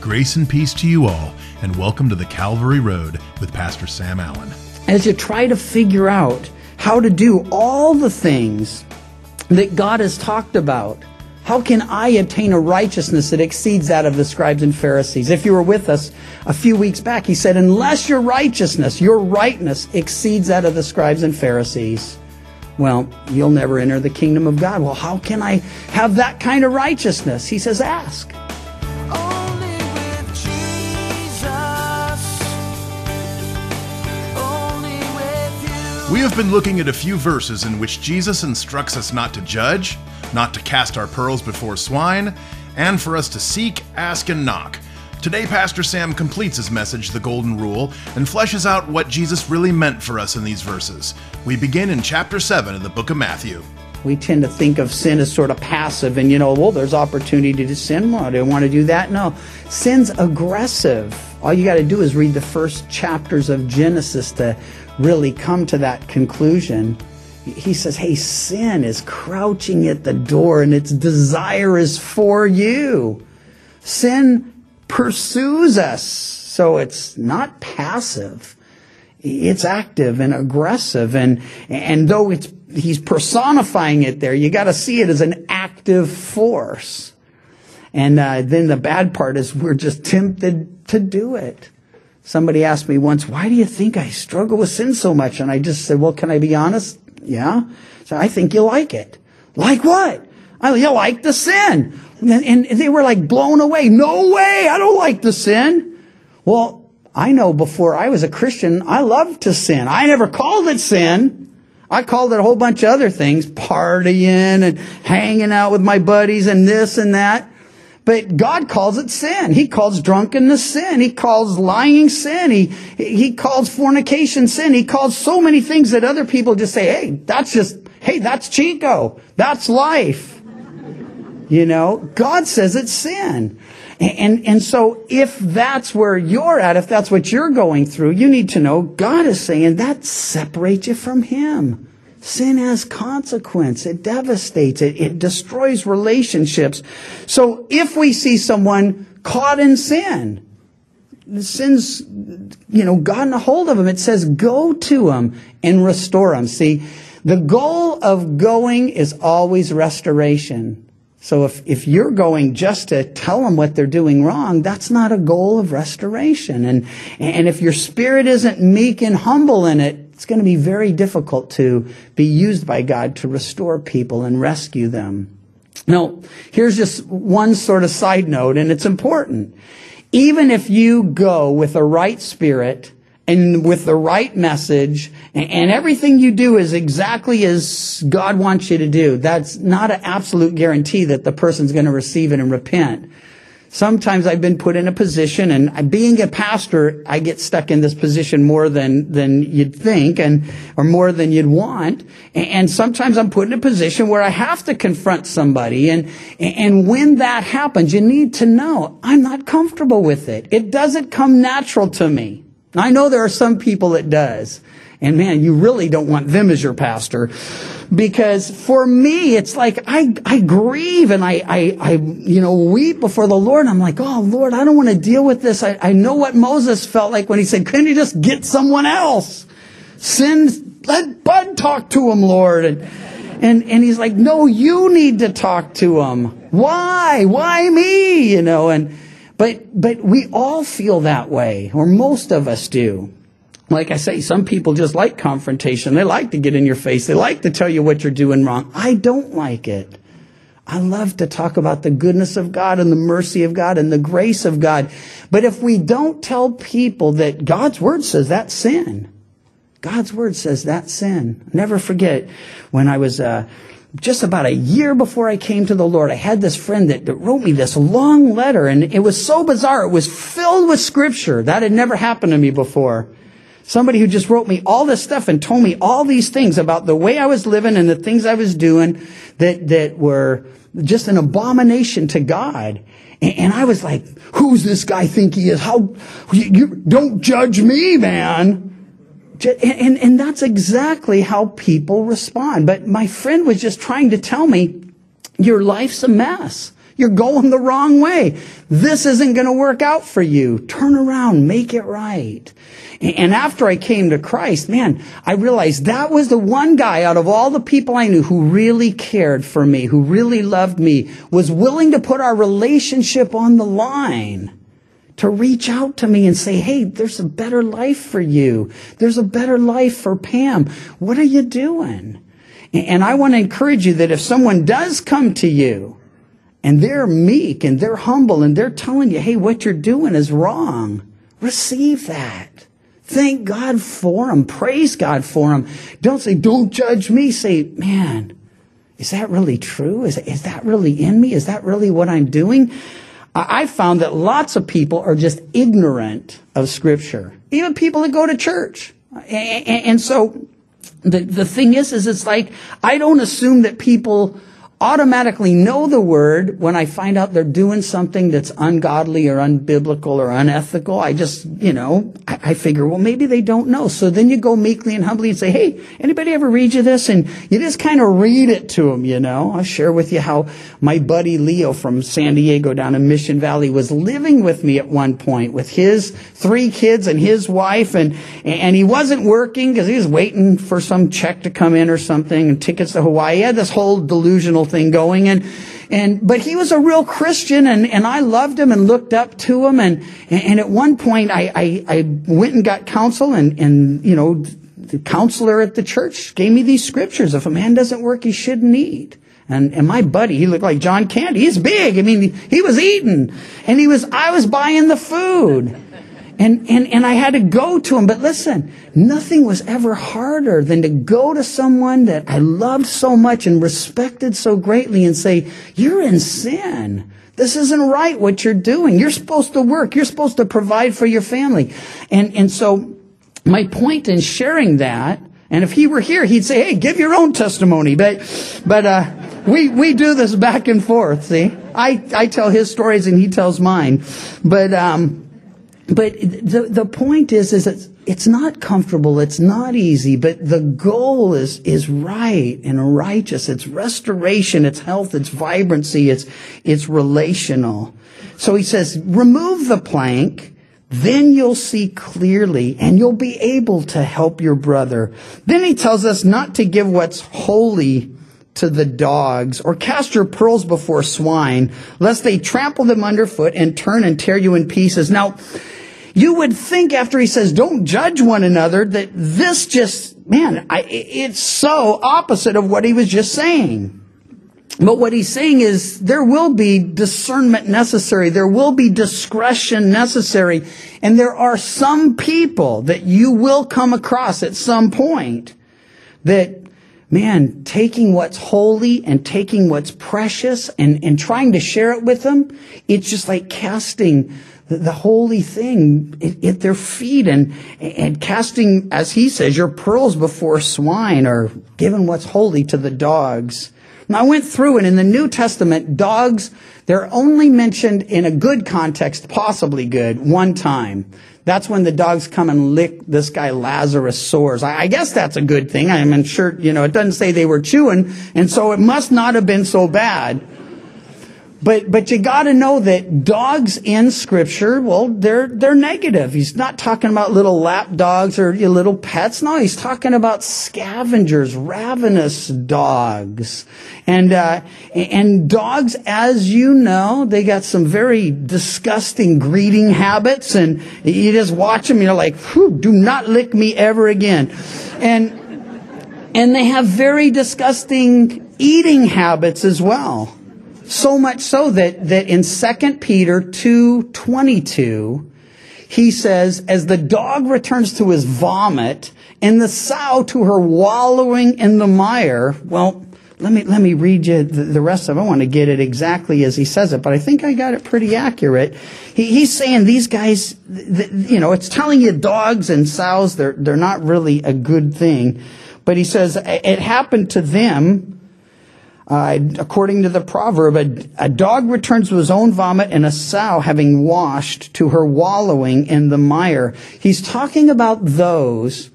Grace and peace to you all, and welcome to the Calvary Road with Pastor Sam Allen. As you try to figure out how to do all the things that God has talked about, how can I attain a righteousness that exceeds that of the scribes and Pharisees? If you were with us a few weeks back, he said, unless your righteousness, your rightness exceeds that of the scribes and Pharisees, well, you'll never enter the kingdom of God. Well, how can I have that kind of righteousness? He says, ask. We have been looking at a few verses in which Jesus instructs us not to judge, not to cast our pearls before swine, and for us to seek, ask, and knock. Today, Pastor Sam completes his message, The Golden Rule, and fleshes out what Jesus really meant for us in these verses. We begin in chapter 7 of the book of Matthew. We tend to think of sin as sort of passive and, you know, well, there's opportunity to sin. Well, I don't want to do that. No, sin's aggressive. All you got to do is read the first chapters of Genesis to really come to that conclusion. He says, hey, sin is crouching at the door and its desire is for you. Sin pursues us. So it's not passive. It's active and aggressive. And, and though it's, he's personifying it there, you got to see it as an active force. And uh, then the bad part is we're just tempted to do it. Somebody asked me once, why do you think I struggle with sin so much? And I just said, well, can I be honest? Yeah. So I think you like it. Like what? I, you like the sin. And, and they were like blown away. No way. I don't like the sin. Well, I know before I was a Christian, I loved to sin. I never called it sin. I called it a whole bunch of other things, partying and hanging out with my buddies and this and that. But God calls it sin. He calls drunkenness sin. He calls lying sin. He, he calls fornication sin. He calls so many things that other people just say, hey, that's just, hey, that's Chico. That's life. You know, God says it's sin. And, and, so if that's where you're at, if that's what you're going through, you need to know God is saying that separates you from Him. Sin has consequence. It devastates. It, it destroys relationships. So if we see someone caught in sin, the sin's, you know, gotten a hold of them, it says go to them and restore them. See, the goal of going is always restoration. So if, if you're going just to tell them what they're doing wrong, that's not a goal of restoration. And, and if your spirit isn't meek and humble in it, it's going to be very difficult to be used by God to restore people and rescue them. Now, here's just one sort of side note, and it's important. Even if you go with the right spirit, and with the right message and everything you do is exactly as God wants you to do, that's not an absolute guarantee that the person's going to receive it and repent. Sometimes I've been put in a position and being a pastor, I get stuck in this position more than, than you'd think and, or more than you'd want. And sometimes I'm put in a position where I have to confront somebody. And, and when that happens, you need to know I'm not comfortable with it. It doesn't come natural to me. I know there are some people it does. And man, you really don't want them as your pastor. Because for me, it's like I, I grieve and I, I, I, you know, weep before the Lord. I'm like, oh Lord, I don't want to deal with this. I, I know what Moses felt like when he said, couldn't you just get someone else? Send, let Bud talk to him, Lord. And, and, and he's like, no, you need to talk to him. Why? Why me? You know, and, but, but we all feel that way, or most of us do. Like I say, some people just like confrontation. They like to get in your face. They like to tell you what you're doing wrong. I don't like it. I love to talk about the goodness of God and the mercy of God and the grace of God. But if we don't tell people that God's word says that's sin, God's word says that's sin. Never forget when I was, uh, just about a year before I came to the Lord, I had this friend that, that, wrote me this long letter, and it was so bizarre. It was filled with scripture. That had never happened to me before. Somebody who just wrote me all this stuff and told me all these things about the way I was living and the things I was doing that, that were just an abomination to God. And, and I was like, who's this guy think he is? How, you, you don't judge me, man. And, and, and that's exactly how people respond. But my friend was just trying to tell me, your life's a mess. You're going the wrong way. This isn't going to work out for you. Turn around, make it right. And after I came to Christ, man, I realized that was the one guy out of all the people I knew who really cared for me, who really loved me, was willing to put our relationship on the line to reach out to me and say, Hey, there's a better life for you. There's a better life for Pam. What are you doing? And I want to encourage you that if someone does come to you and they're meek and they're humble and they're telling you, Hey, what you're doing is wrong, receive that. Thank God for them. Praise God for them. Don't say, don't judge me. Say, man, is that really true? Is, is that really in me? Is that really what I'm doing? I found that lots of people are just ignorant of scripture. Even people that go to church. And, and so the, the thing is, is it's like, I don't assume that people automatically know the word when I find out they're doing something that's ungodly or unbiblical or unethical. I just, you know, I, I, figure, well, maybe they don't know. So then you go meekly and humbly and say, hey, anybody ever read you this? And you just kind of read it to them, you know. I'll share with you how my buddy Leo from San Diego down in Mission Valley was living with me at one point with his three kids and his wife and, and he wasn't working because he was waiting for some check to come in or something and tickets to Hawaii. He had this whole delusional thing going and and but he was a real Christian and, and I loved him and looked up to him and and at one point I, I, I went and got counsel and, and you know the counselor at the church gave me these scriptures. If a man doesn't work, he shouldn't eat. And, and my buddy, he looked like John Candy. He's big. I mean, he was eating and he was, I was buying the food. And, and, and I had to go to him. But listen, nothing was ever harder than to go to someone that I loved so much and respected so greatly and say, you're in sin. This isn't right what you're doing. You're supposed to work. You're supposed to provide for your family. And, and so my point in sharing that, and if he were here, he'd say, hey, give your own testimony. But, but, uh, we, we do this back and forth, see? I, I tell his stories and he tells mine. But, um, but the, the point is, is it's, it's not comfortable. It's not easy, but the goal is, is right and righteous. It's restoration. It's health. It's vibrancy. It's, it's relational. So he says, remove the plank. Then you'll see clearly and you'll be able to help your brother. Then he tells us not to give what's holy to the dogs, or cast your pearls before swine, lest they trample them underfoot and turn and tear you in pieces. Now, you would think after he says, don't judge one another, that this just, man, I, it's so opposite of what he was just saying. But what he's saying is there will be discernment necessary. There will be discretion necessary. And there are some people that you will come across at some point that, man, taking what's holy and taking what's precious and, and trying to share it with them, it's just like casting the, holy thing at, their feet and, and casting, as he says, your pearls before swine or giving what's holy to the dogs. And I went through and in the New Testament, dogs, they're only mentioned in a good context, possibly good, one time. That's when the dogs come and lick this guy Lazarus' sores. I guess that's a good thing. I'm sure, you know, it doesn't say they were chewing, and so it must not have been so bad. But, but you gotta know that dogs in scripture, well, they're, they're negative. He's not talking about little lap dogs or little pets. No, he's talking about scavengers, ravenous dogs. And, uh, and dogs, as you know, they got some very disgusting greeting habits and you just watch them, you're like, do not lick me ever again. And, and they have very disgusting eating habits as well. So much so that, that in 2 Peter 2.22, he says, as the dog returns to his vomit and the sow to her wallowing in the mire, well, let me, let me read you the, the rest of it. I want to get it exactly as he says it, but I think I got it pretty accurate. He, he's saying these guys, you know, it's telling you dogs and sows, they're, they're not really a good thing. But he says, it happened to them uh, according to the proverb, a, a, dog returns to his own vomit and a sow having washed to her wallowing in the mire. He's talking about those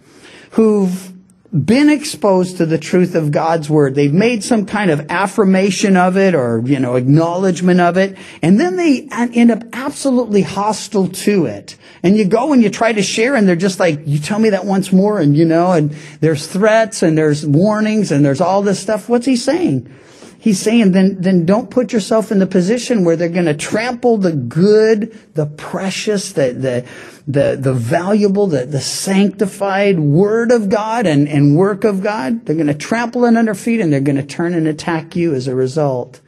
who've been exposed to the truth of God's word. They've made some kind of affirmation of it or, you know, acknowledgement of it. And then they end up absolutely hostile to it. And you go and you try to share and they're just like, you tell me that once more. And, you know, and there's threats and there's warnings and there's all this stuff. What's he saying? He's saying then, then don't put yourself in the position where they're going to trample the good, the precious, the, the, the, the valuable, the, the sanctified word of God and, and work of God. They're going to trample it under feet and they're going to turn and attack you as a result.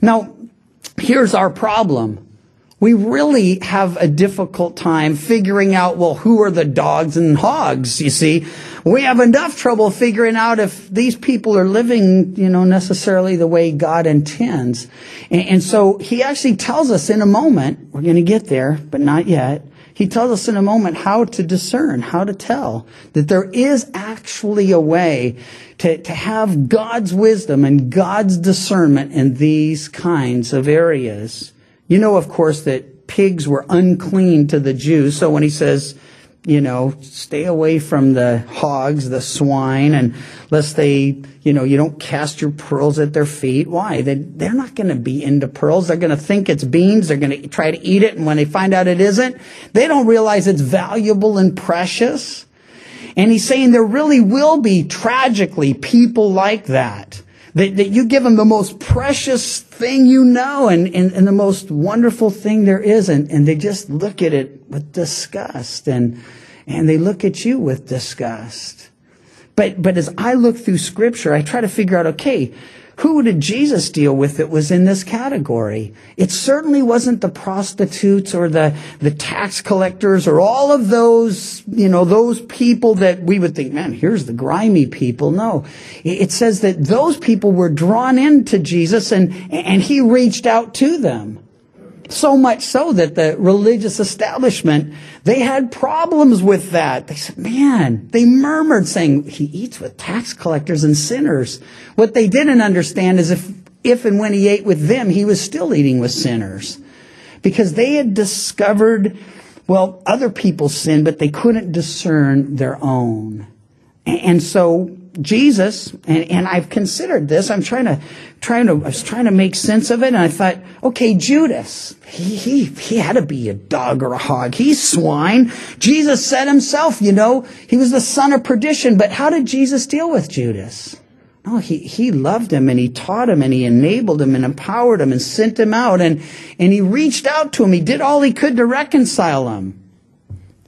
Now, here's our problem we really have a difficult time figuring out, well, who are the dogs and hogs, you see? We have enough trouble figuring out if these people are living, you know, necessarily the way God intends. And, and so he actually tells us in a moment, we're going to get there, but not yet. He tells us in a moment how to discern, how to tell that there is actually a way to, to have God's wisdom and God's discernment in these kinds of areas. You know, of course, that pigs were unclean to the Jews. So when he says, you know, stay away from the hogs, the swine, and lest they, you know, you don't cast your pearls at their feet. Why? They, they're not going to be into pearls. They're going to think it's beans. They're going to try to eat it. And when they find out it isn't, they don't realize it's valuable and precious. And he's saying there really will be tragically people like that that, that you give them the most precious thing you know and, and, and the most wonderful thing there is. And, and they just look at it with disgust and, and they look at you with disgust. But, but as I look through scripture, I try to figure out, okay, who did Jesus deal with that was in this category? It certainly wasn't the prostitutes or the, the tax collectors or all of those, you know, those people that we would think, man, here's the grimy people. No. It says that those people were drawn into Jesus and, and he reached out to them. So much so that the religious establishment, they had problems with that. They said, man, they murmured saying, he eats with tax collectors and sinners. What they didn't understand is if, if and when he ate with them, he was still eating with sinners. Because they had discovered, well, other people's sin, but they couldn't discern their own. And so Jesus, and, and I've considered this. I'm trying to, trying to, I was trying to make sense of it, and I thought, okay, Judas, he, he, he had to be a dog or a hog. He's swine. Jesus said himself, you know, he was the son of perdition. But how did Jesus deal with Judas? No, he, he loved him and he taught him and he enabled him and empowered him and sent him out and, and he reached out to him. He did all he could to reconcile him.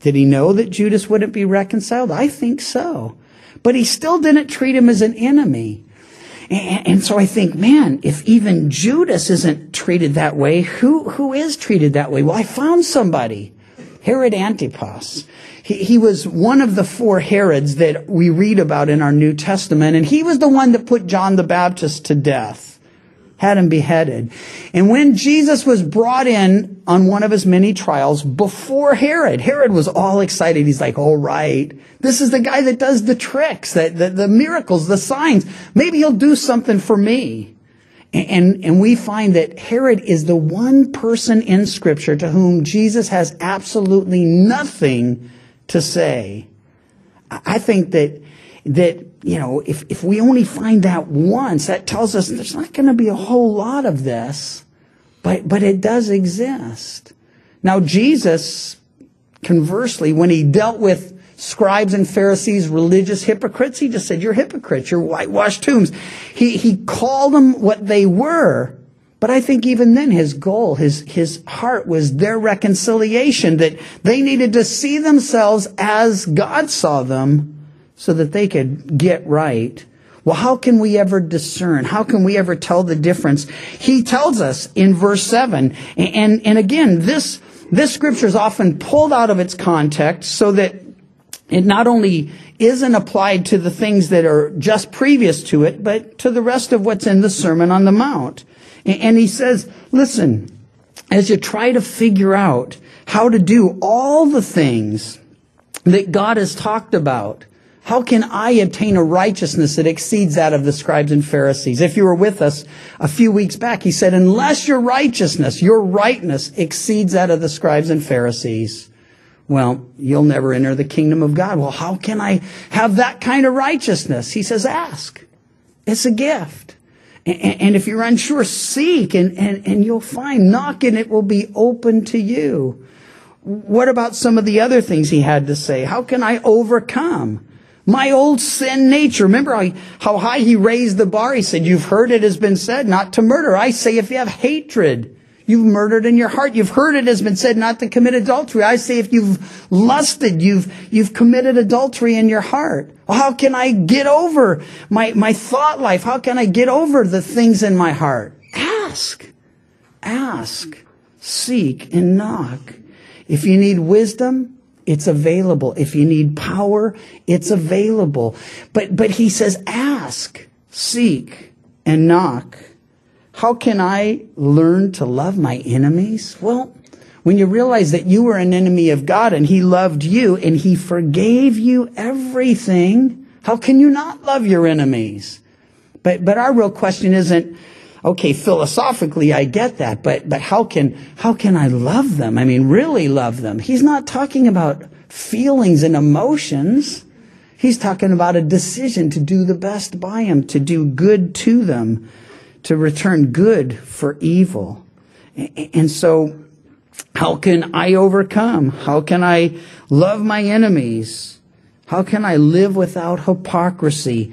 Did he know that Judas wouldn't be reconciled? I think so but he still didn't treat him as an enemy. And, so I think, man, if even Judas isn't treated that way, who, who is treated that way? Well, I found somebody. Herod Antipas. He, he was one of the four Herods that we read about in our New Testament, and he was the one that put John the Baptist to death had him beheaded. And when Jesus was brought in on one of his many trials before Herod, Herod was all excited. He's like, all right, this is the guy that does the tricks, the, the, the miracles, the signs. Maybe he'll do something for me. And, and we find that Herod is the one person in scripture to whom Jesus has absolutely nothing to say. I think that, that you know, if, if we only find that once, that tells us there's not going to be a whole lot of this, but, but it does exist. Now, Jesus, conversely, when he dealt with scribes and Pharisees, religious hypocrites, he just said, you're hypocrites, you're whitewashed tombs. He, he called them what they were, but I think even then his goal, his, his heart was their reconciliation, that they needed to see themselves as God saw them so that they could get right. Well, how can we ever discern? How can we ever tell the difference? He tells us in verse 7. And, and again, this, this scripture is often pulled out of its context so that it not only isn't applied to the things that are just previous to it, but to the rest of what's in the Sermon on the Mount. And he says, listen, as you try to figure out how to do all the things that God has talked about, how can I obtain a righteousness that exceeds that of the scribes and Pharisees? If you were with us a few weeks back, he said, unless your righteousness, your rightness exceeds that of the scribes and Pharisees, well, you'll never enter the kingdom of God. Well, how can I have that kind of righteousness? He says, ask. It's a gift. And, if you're unsure, seek and, and, and you'll find. Knock and it will be open to you. What about some of the other things he had to say? How can I overcome? My old sin nature. Remember how, how high he raised the bar? He said, you've heard it has been said not to murder. I say if you have hatred, you've murdered in your heart. You've heard it has been said not to commit adultery. I say if you've lusted, you've, you've committed adultery in your heart. How can I get over my, my thought life? How can I get over the things in my heart? Ask. Ask. Seek and knock. If you need wisdom, it's available. If you need power, it's available. But, but he says, ask, seek, and knock. How can I learn to love my enemies? Well, when you realize that you were an enemy of God and he loved you and he forgave you everything, how can you not love your enemies? But, but our real question isn't, okay, philosophically, I get that, but, but how can, how can I love them? I mean, really love them. He's not talking about feelings and emotions. He's talking about a decision to do the best by them, to do good to them, to return good for evil. And so, how can I overcome? How can I love my enemies? How can I live without hypocrisy?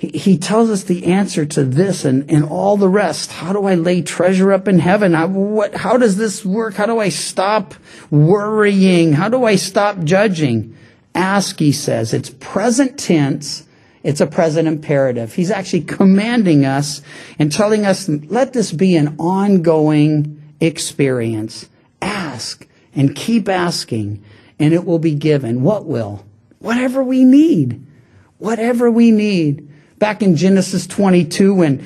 He tells us the answer to this and, and all the rest. How do I lay treasure up in heaven? How, what, how does this work? How do I stop worrying? How do I stop judging? Ask, he says. It's present tense. It's a present imperative. He's actually commanding us and telling us, let this be an ongoing experience. Ask and keep asking and it will be given. What will? Whatever we need. Whatever we need back in Genesis 22 when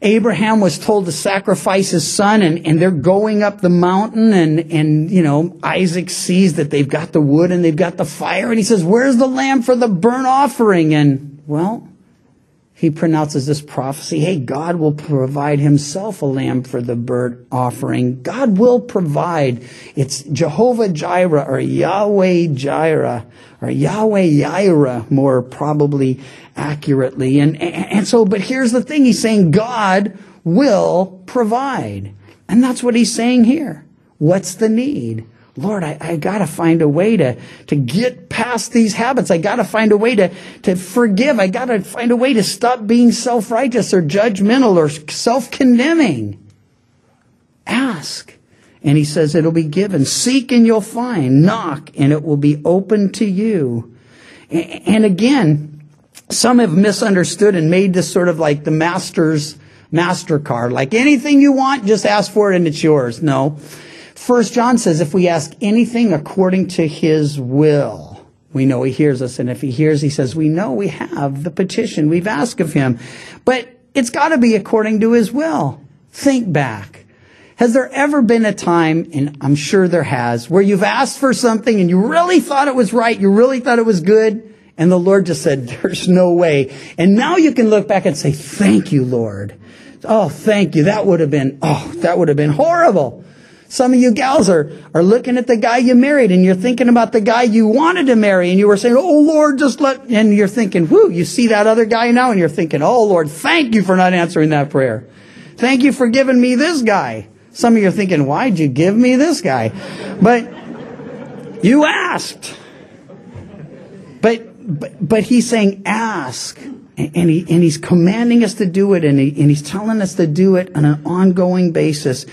Abraham was told to sacrifice his son and, and they're going up the mountain and, and, you know, Isaac sees that they've got the wood and they've got the fire and he says, where's the lamb for the burnt offering? And, well, he pronounces this prophecy. Hey, God will provide himself a lamb for the burnt offering. God will provide. It's Jehovah Jireh or Yahweh Jireh or Yahweh Yireh more probably accurately. And, and so, but here's the thing. He's saying God will provide. And that's what he's saying here. What's the need? Lord, I, I gotta find a way to, to get past these habits. I gotta find a way to, to forgive. I gotta find a way to stop being self-righteous or judgmental or self-condemning. Ask. And he says it'll be given. Seek and you'll find. Knock and it will be open to you. And again, some have misunderstood and made this sort of like the master's MasterCard. Like anything you want, just ask for it and it's yours. No. First John says if we ask anything according to his will, we know he hears us. And if he hears, he says, we know we have the petition we've asked of him. But it's got to be according to his will. Think back. Has there ever been a time, and I'm sure there has, where you've asked for something and you really thought it was right, you really thought it was good, and the Lord just said, there's no way. And now you can look back and say, thank you, Lord. Oh, thank you. That would have been, oh, that would have been horrible. Some of you gals are, are looking at the guy you married and you're thinking about the guy you wanted to marry and you were saying, Oh Lord, just let, and you're thinking, whoo, you see that other guy now and you're thinking, Oh Lord, thank you for not answering that prayer. Thank you for giving me this guy. Some of you are thinking, why'd you give me this guy? But you asked. But, but, but he's saying ask. And, he, and he's commanding us to do it and, he, and he's telling us to do it on an ongoing basis.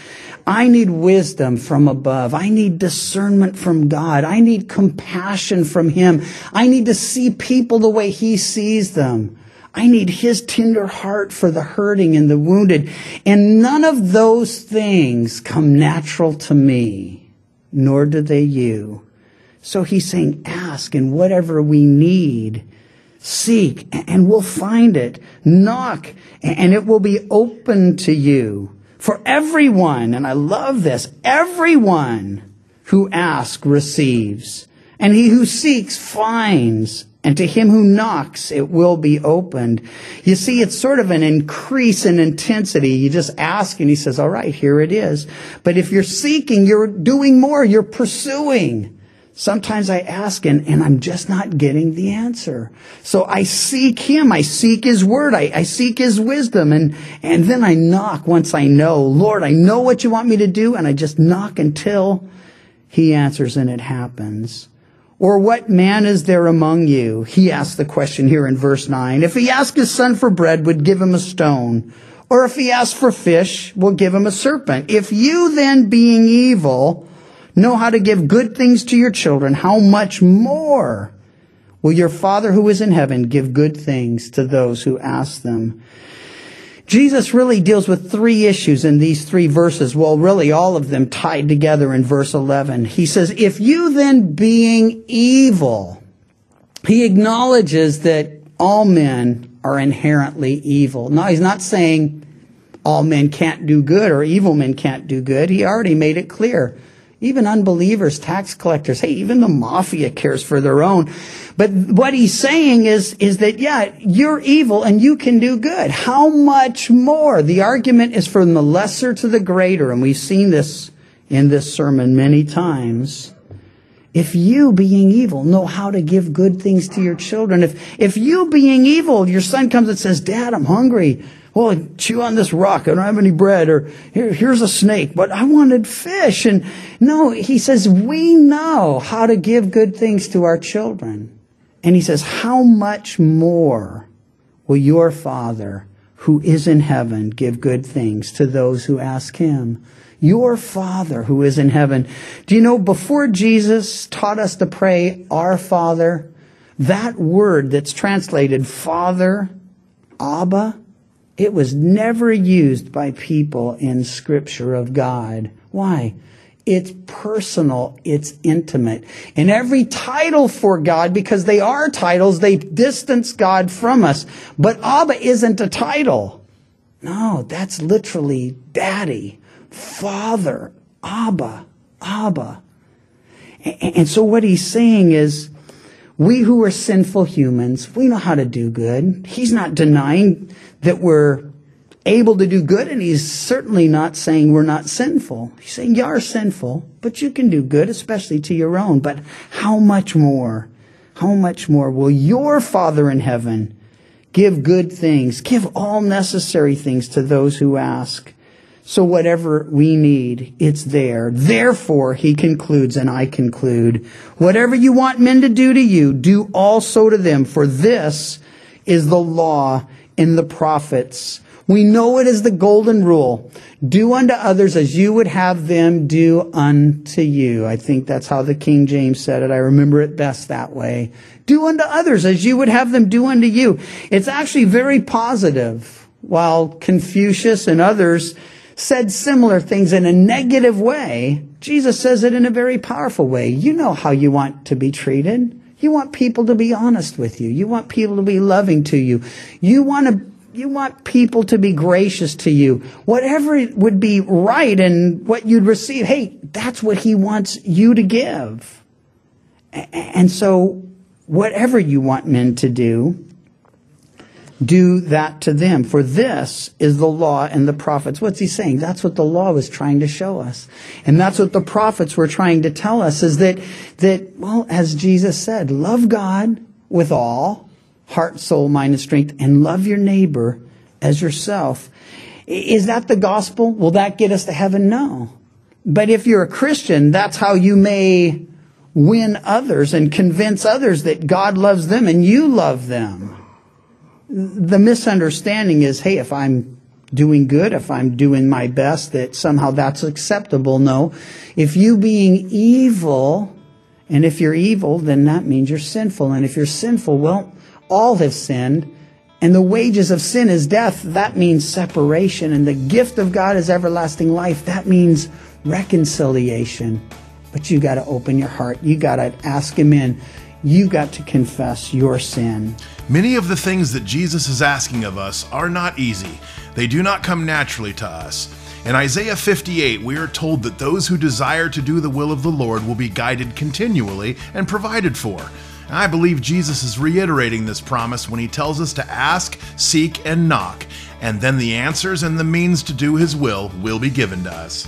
I need wisdom from above. I need discernment from God. I need compassion from Him. I need to see people the way He sees them. I need His tender heart for the hurting and the wounded. And none of those things come natural to me, nor do they you. So He's saying, ask and whatever we need, seek and we'll find it. Knock and it will be open to you. For everyone, and I love this, everyone who asks receives, and he who seeks finds, and to him who knocks it will be opened. You see, it's sort of an increase in intensity. You just ask and he says, all right, here it is. But if you're seeking, you're doing more, you're pursuing. Sometimes I ask and, and I'm just not getting the answer. So I seek Him. I seek His Word. I, I seek His wisdom. And, and then I knock once I know, Lord, I know what you want me to do. And I just knock until He answers and it happens. Or what man is there among you? He asked the question here in verse 9. If he asked his son for bread, would give him a stone. Or if he asked for fish, will give him a serpent. If you then, being evil, know how to give good things to your children, how much more will your Father who is in heaven give good things to those who ask them? Jesus really deals with three issues in these three verses. Well, really all of them tied together in verse 11. He says, if you then being evil, he acknowledges that all men are inherently evil. Now, he's not saying all men can't do good or evil men can't do good. He already made it clear. Even unbelievers, tax collectors, hey, even the mafia cares for their own. But what he's saying is, is that, yeah, you're evil and you can do good. How much more? The argument is from the lesser to the greater, and we've seen this in this sermon many times. If you, being evil, know how to give good things to your children, if, if you, being evil, your son comes and says, Dad, I'm hungry. Well, chew on this rock. I don't have any bread. Or Here, here's a snake, but I wanted fish. And no, he says, we know how to give good things to our children. And he says, how much more will your Father who is in heaven give good things to those who ask him? Your Father who is in heaven. Do you know, before Jesus taught us to pray, Our Father, that word that's translated Father, Abba, it was never used by people in Scripture of God. Why? It's personal. It's intimate. And every title for God, because they are titles, they distance God from us. But Abba isn't a title. No, that's literally daddy, father, Abba, Abba. And so what he's saying is, we who are sinful humans, we know how to do good. He's not denying that we're able to do good, and he's certainly not saying we're not sinful. He's saying you are sinful, but you can do good, especially to your own. But how much more? How much more will your Father in heaven give good things, give all necessary things to those who ask? So whatever we need, it's there. Therefore, he concludes, and I conclude, whatever you want men to do to you, do also to them, for this is the law in the prophets. We know it is the golden rule. Do unto others as you would have them do unto you. I think that's how the King James said it. I remember it best that way. Do unto others as you would have them do unto you. It's actually very positive. While Confucius and others said similar things in a negative way, Jesus says it in a very powerful way. You know how you want to be treated. You want people to be honest with you. You want people to be loving to you. You want to you want people to be gracious to you. Whatever would be right and what you'd receive, hey, that's what he wants you to give. And so whatever you want men to do, do that to them. For this is the law and the prophets. What's he saying? That's what the law was trying to show us. And that's what the prophets were trying to tell us is that, that, well, as Jesus said, love God with all, heart, soul, mind, and strength, and love your neighbor as yourself. Is that the gospel? Will that get us to heaven? No. But if you're a Christian, that's how you may win others and convince others that God loves them and you love them the misunderstanding is, hey, if I'm doing good, if I'm doing my best, that somehow that's acceptable. No. If you being evil, and if you're evil, then that means you're sinful. And if you're sinful, well, all have sinned. And the wages of sin is death. That means separation. And the gift of God is everlasting life. That means reconciliation. But you got to open your heart. You got to ask Him in. You got to confess your sin. Many of the things that Jesus is asking of us are not easy. They do not come naturally to us. In Isaiah 58, we are told that those who desire to do the will of the Lord will be guided continually and provided for. And I believe Jesus is reiterating this promise when he tells us to ask, seek, and knock, and then the answers and the means to do his will will be given to us.